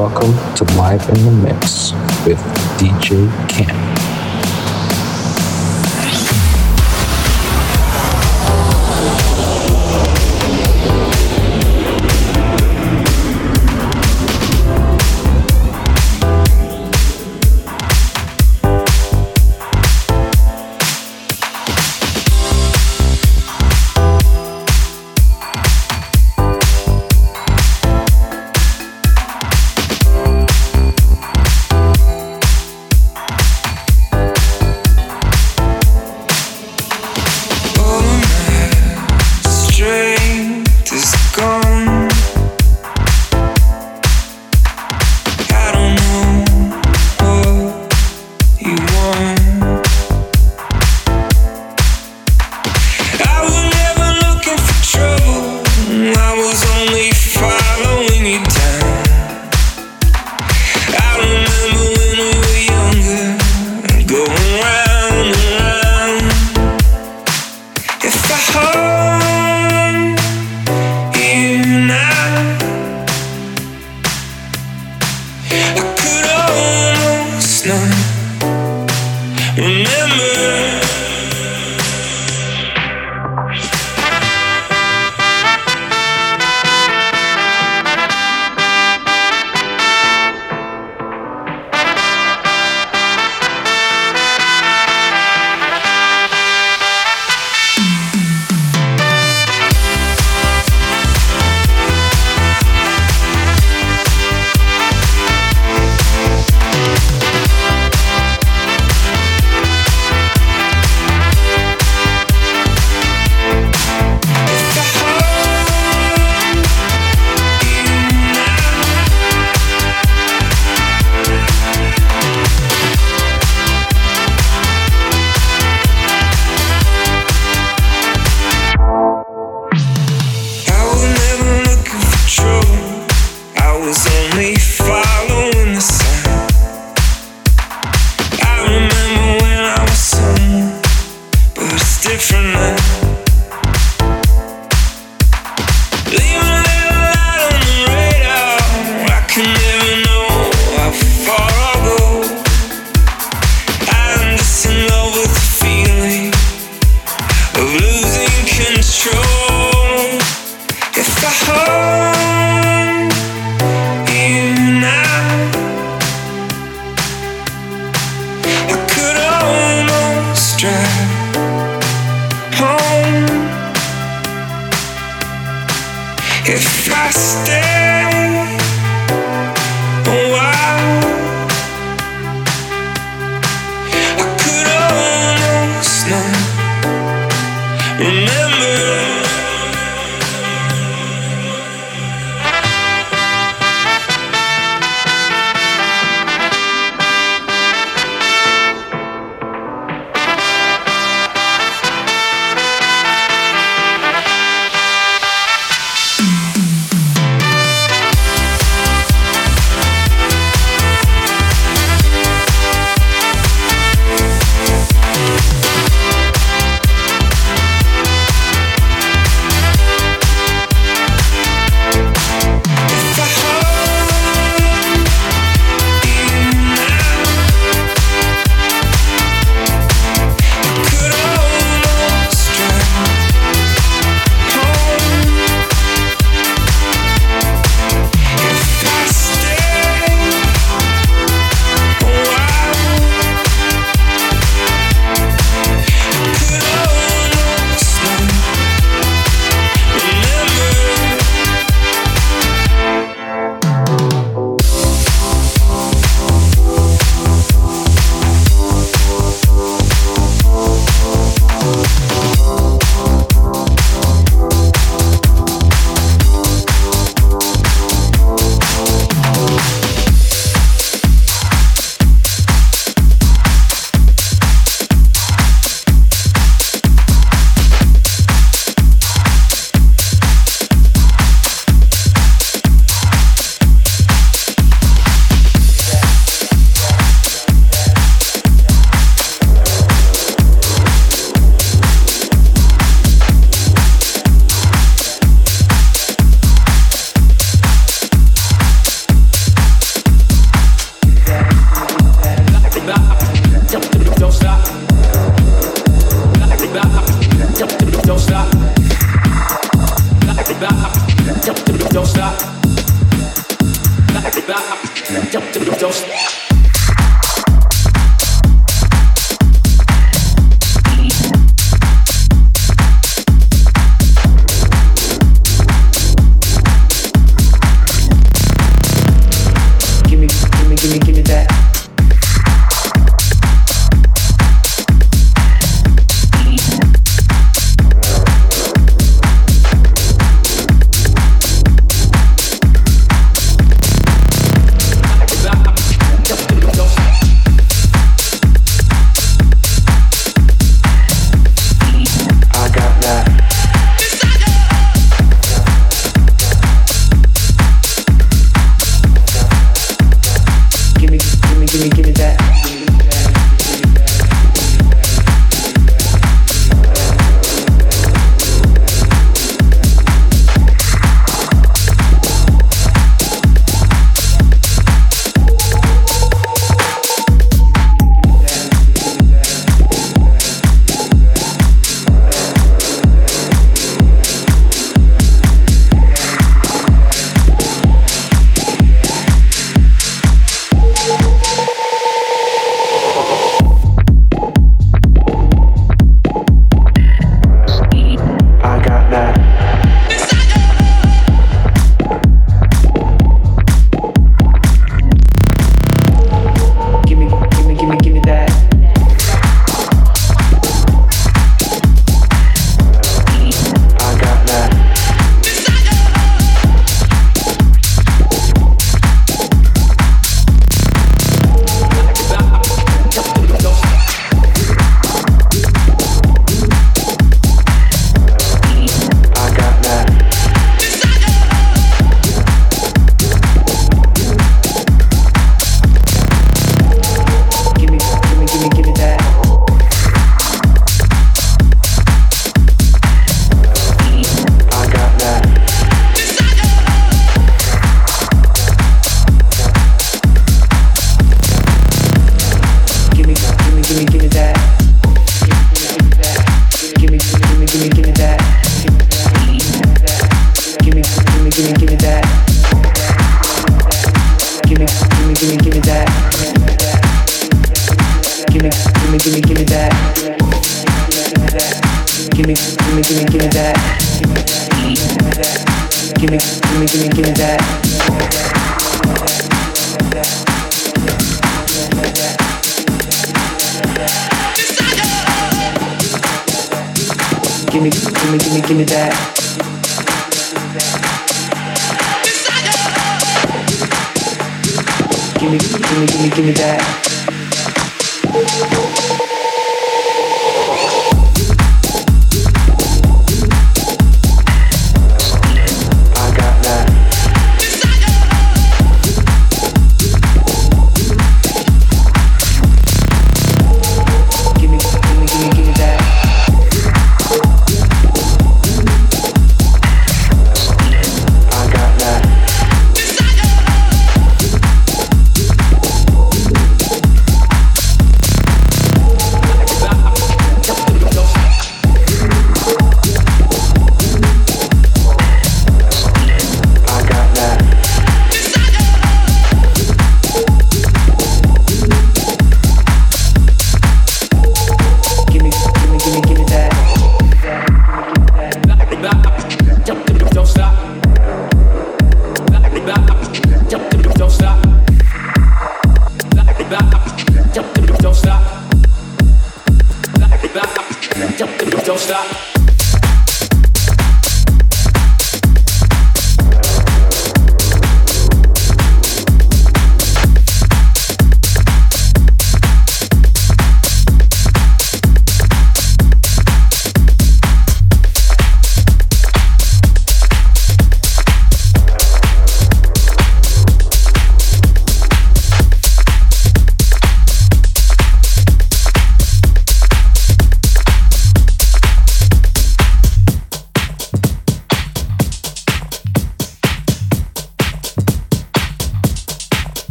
welcome to Live in the Mix with DJ Cam.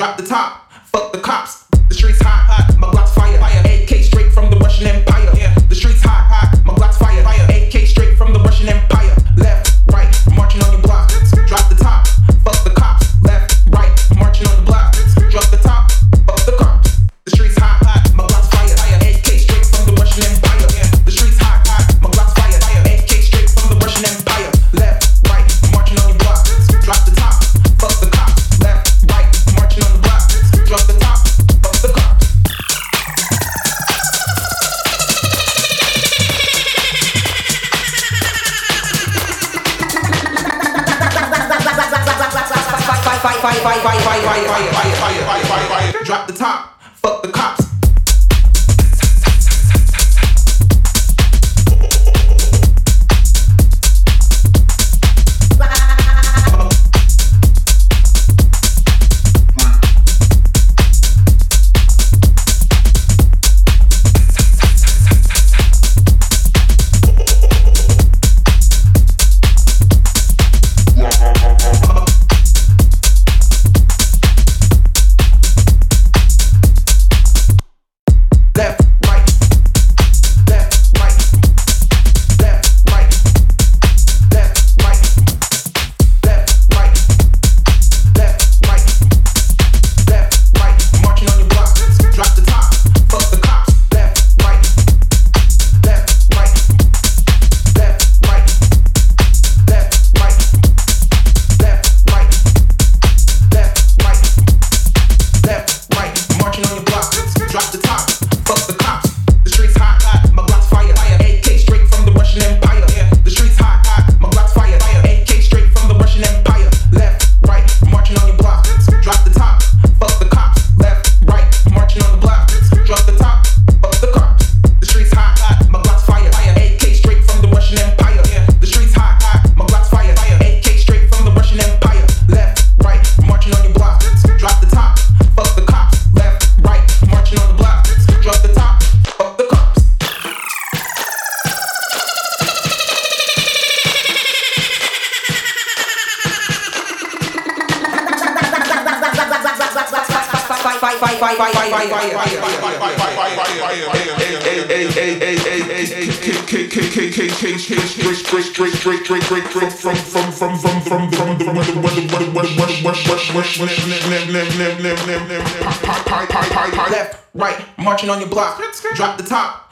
drop the top. Fuck the cops, the streets hot, hot. My Glock's fire, fire. AK straight from the Russian Empire. From right, marching on your block. Drop the top.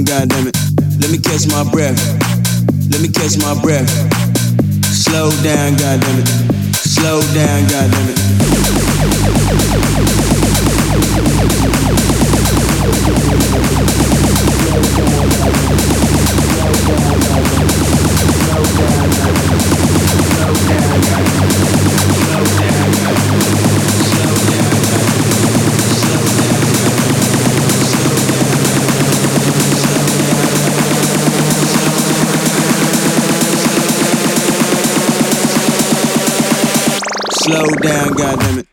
down, goddammit. Let me catch my breath. Let me catch my breath. Slow down, goddamn it. Slow down, goddamn it. Slow down, goddamn it. Slow down, goddamn it. Slow down, goddamn it. Slow down, goddamn it. Let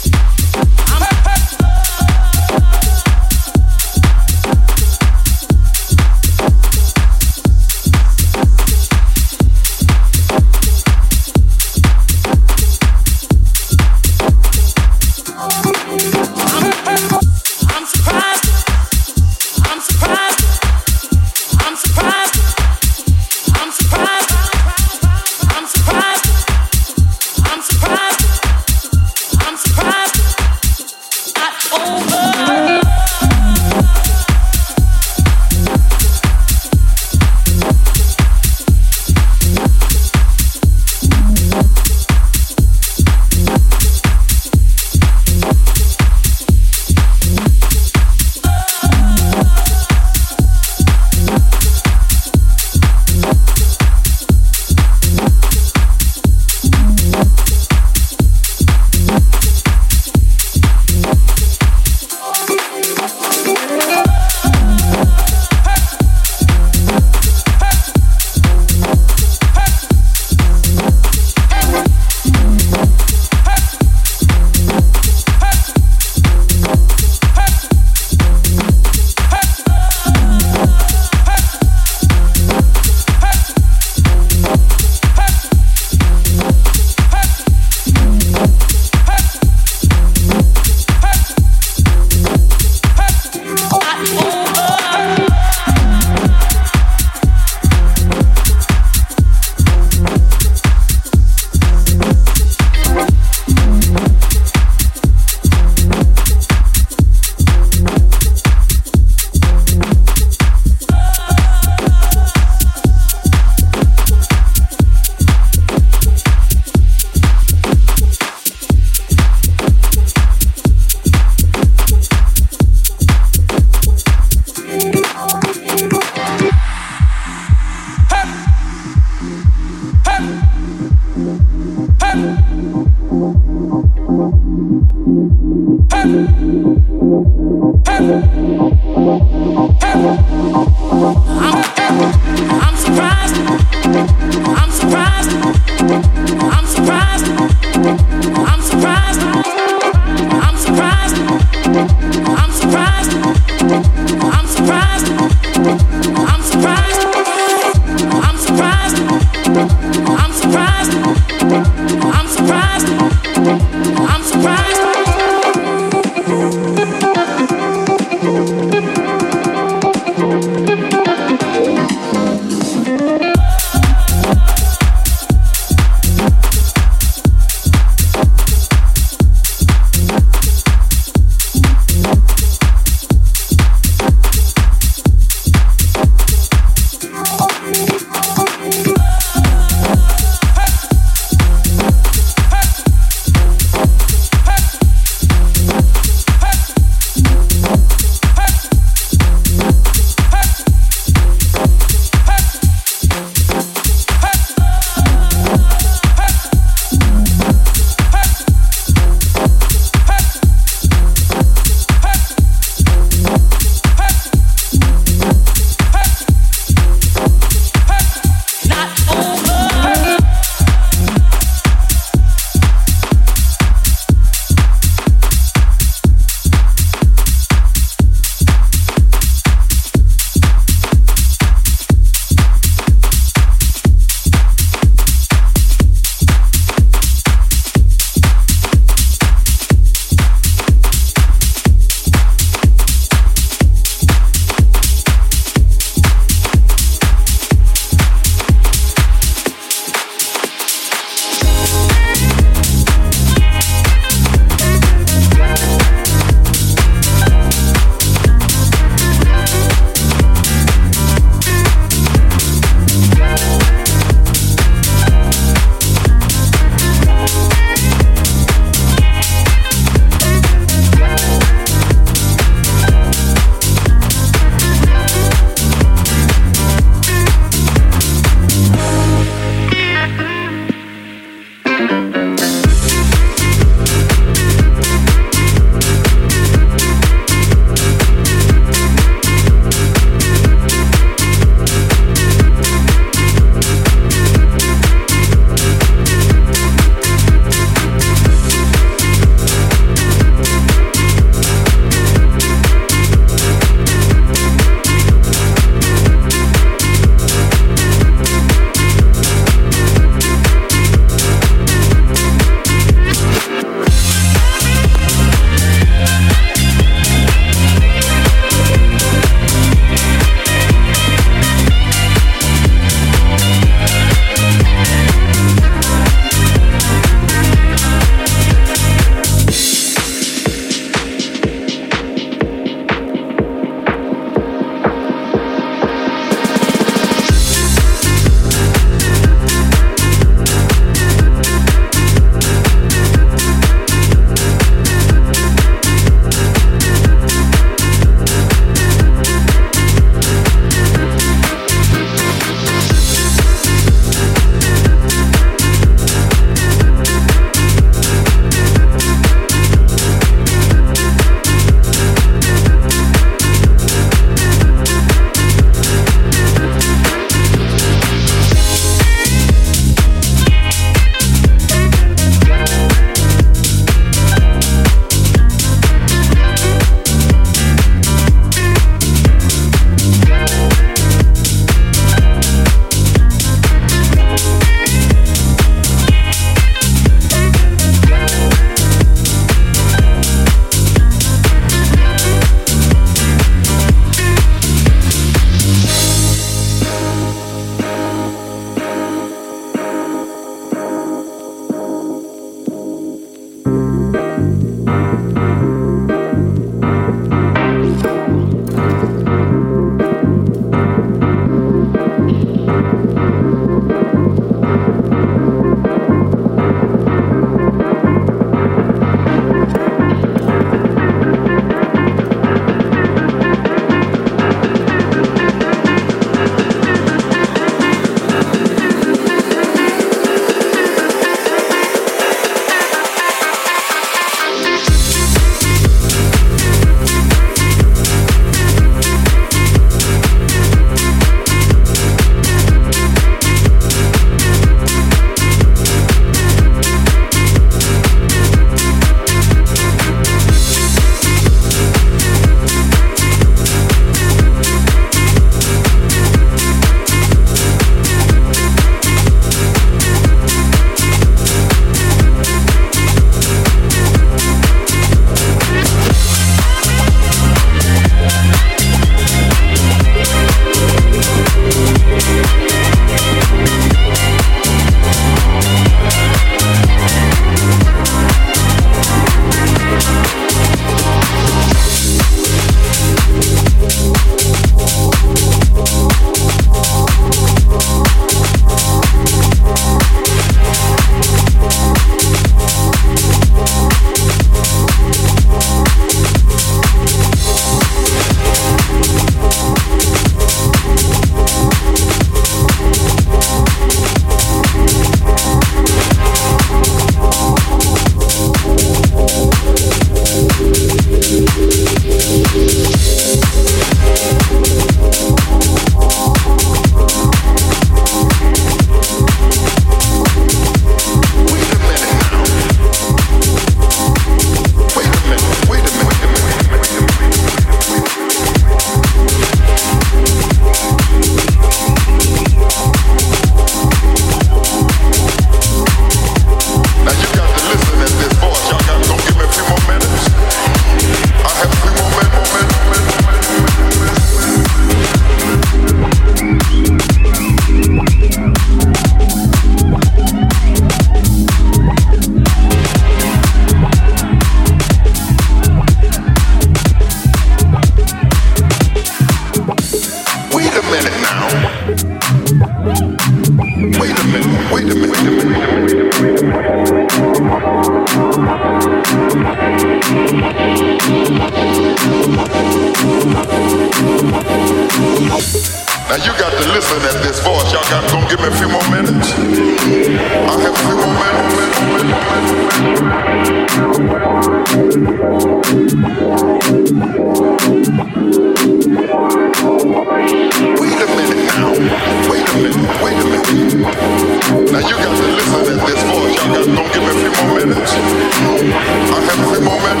Every moment. I have every moment.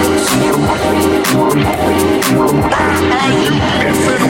Why are you missing?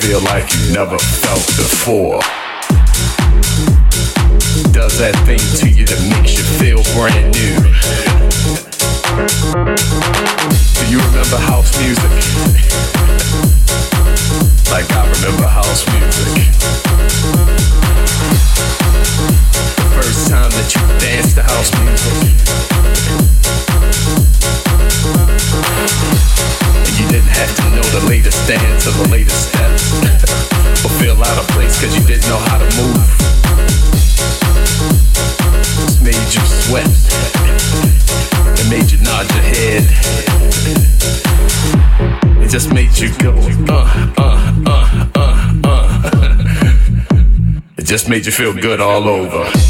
Feel like made you feel good all over.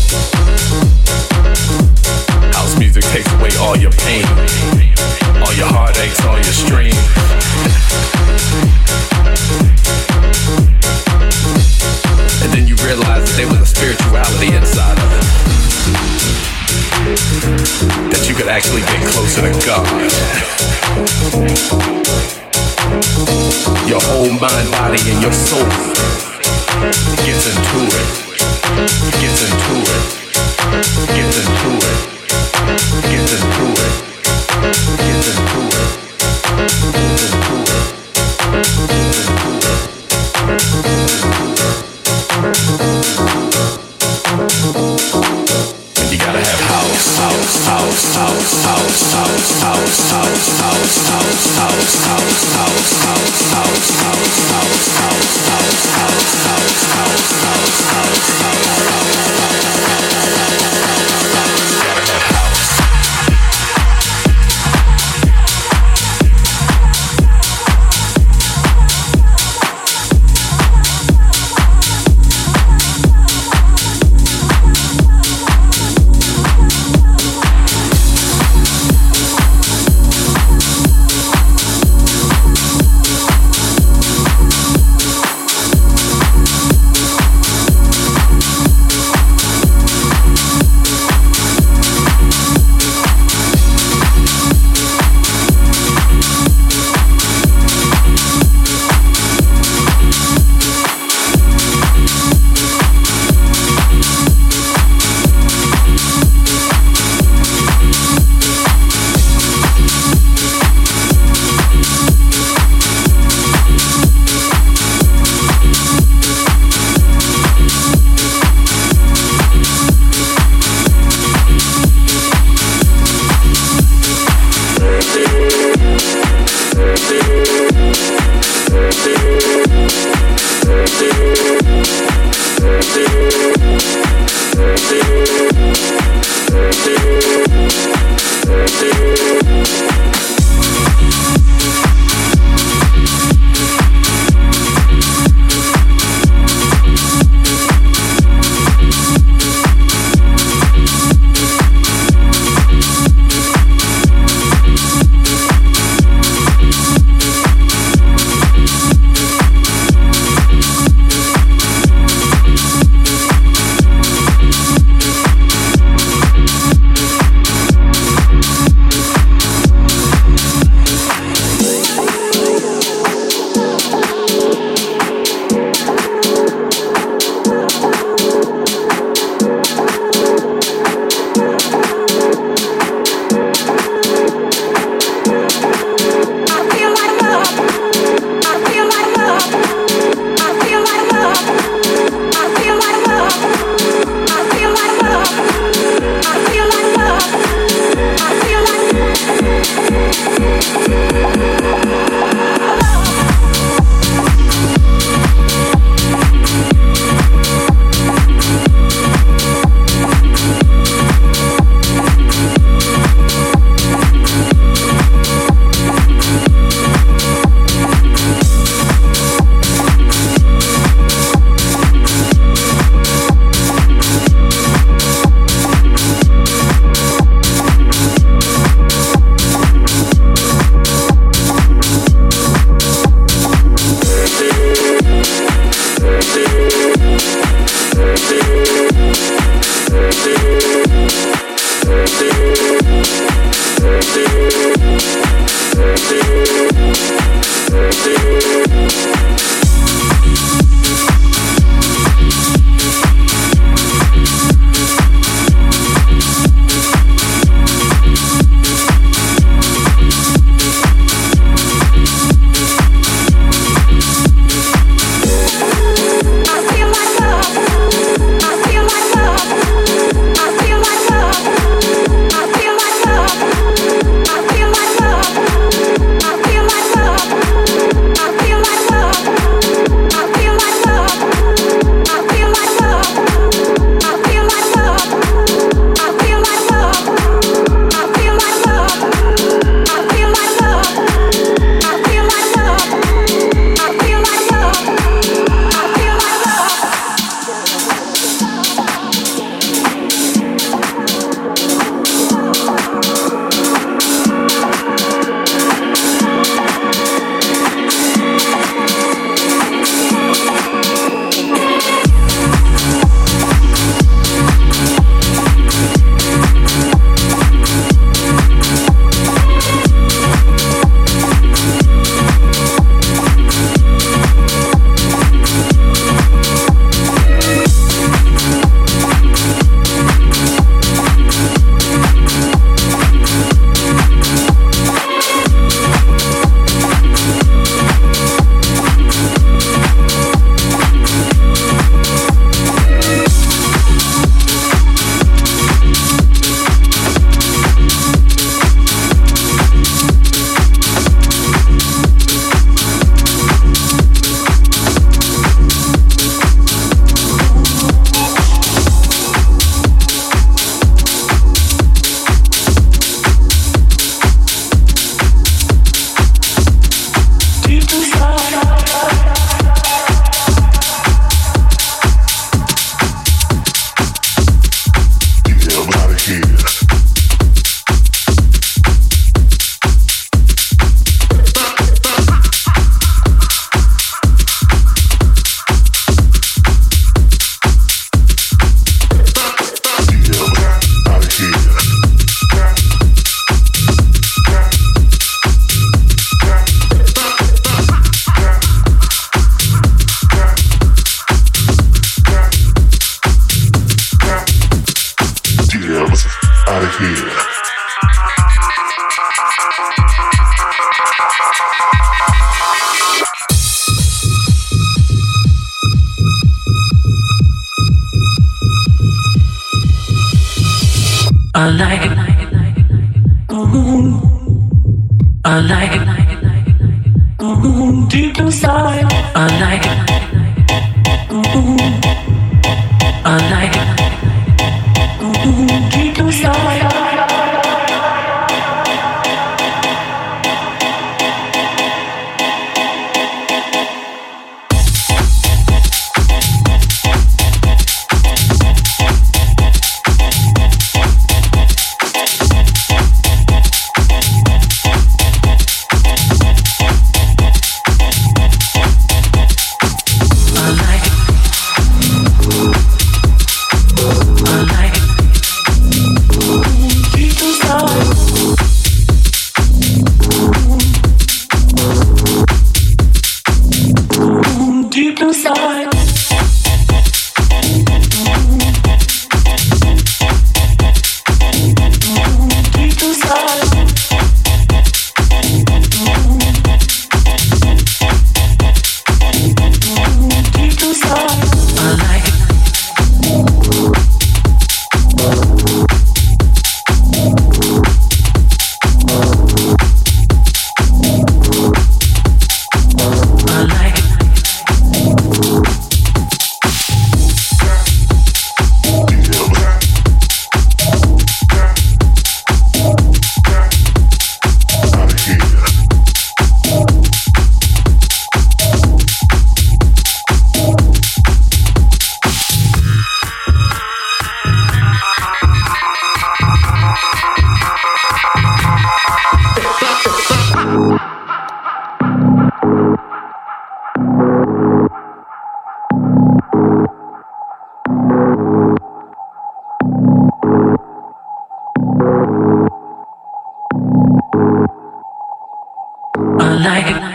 like